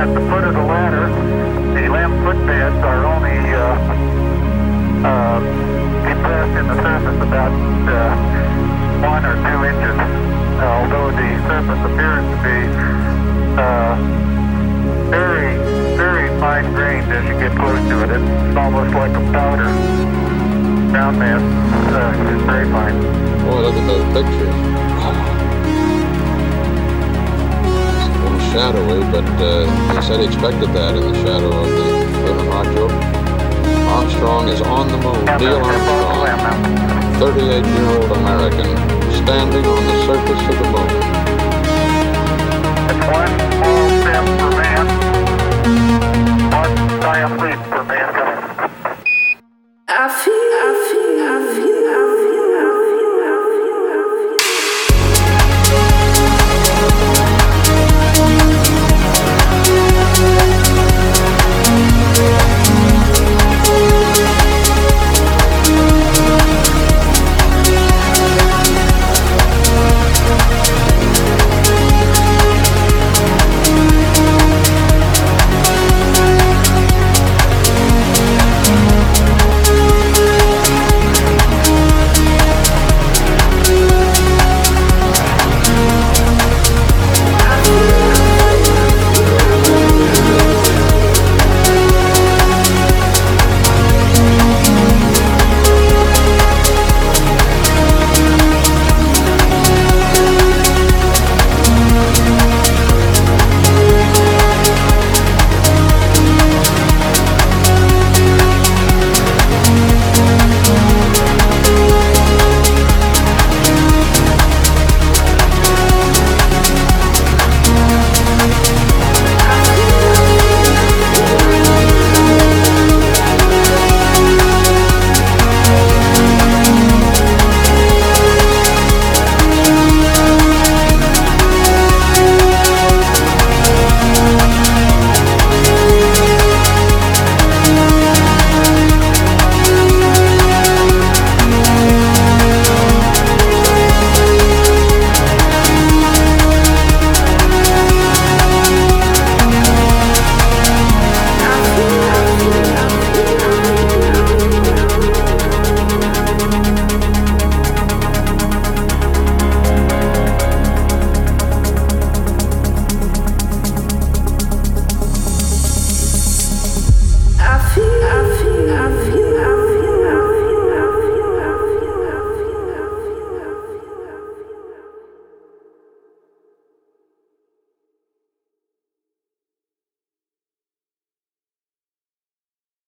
At the foot of the ladder, the LM footpads are only uh, uh, depressed in the surface about uh, one or two inches, although the surface appears to be uh, very, very fine grained as you get close to it. It's almost like a powder. Ground mass uh, is very fine. Boy, look at those pictures. shadowy, but uh, he said he expected that in the shadow of the Luna Armstrong is on the moon. Neil Armstrong, 38-year-old American, standing on the surface of the moon.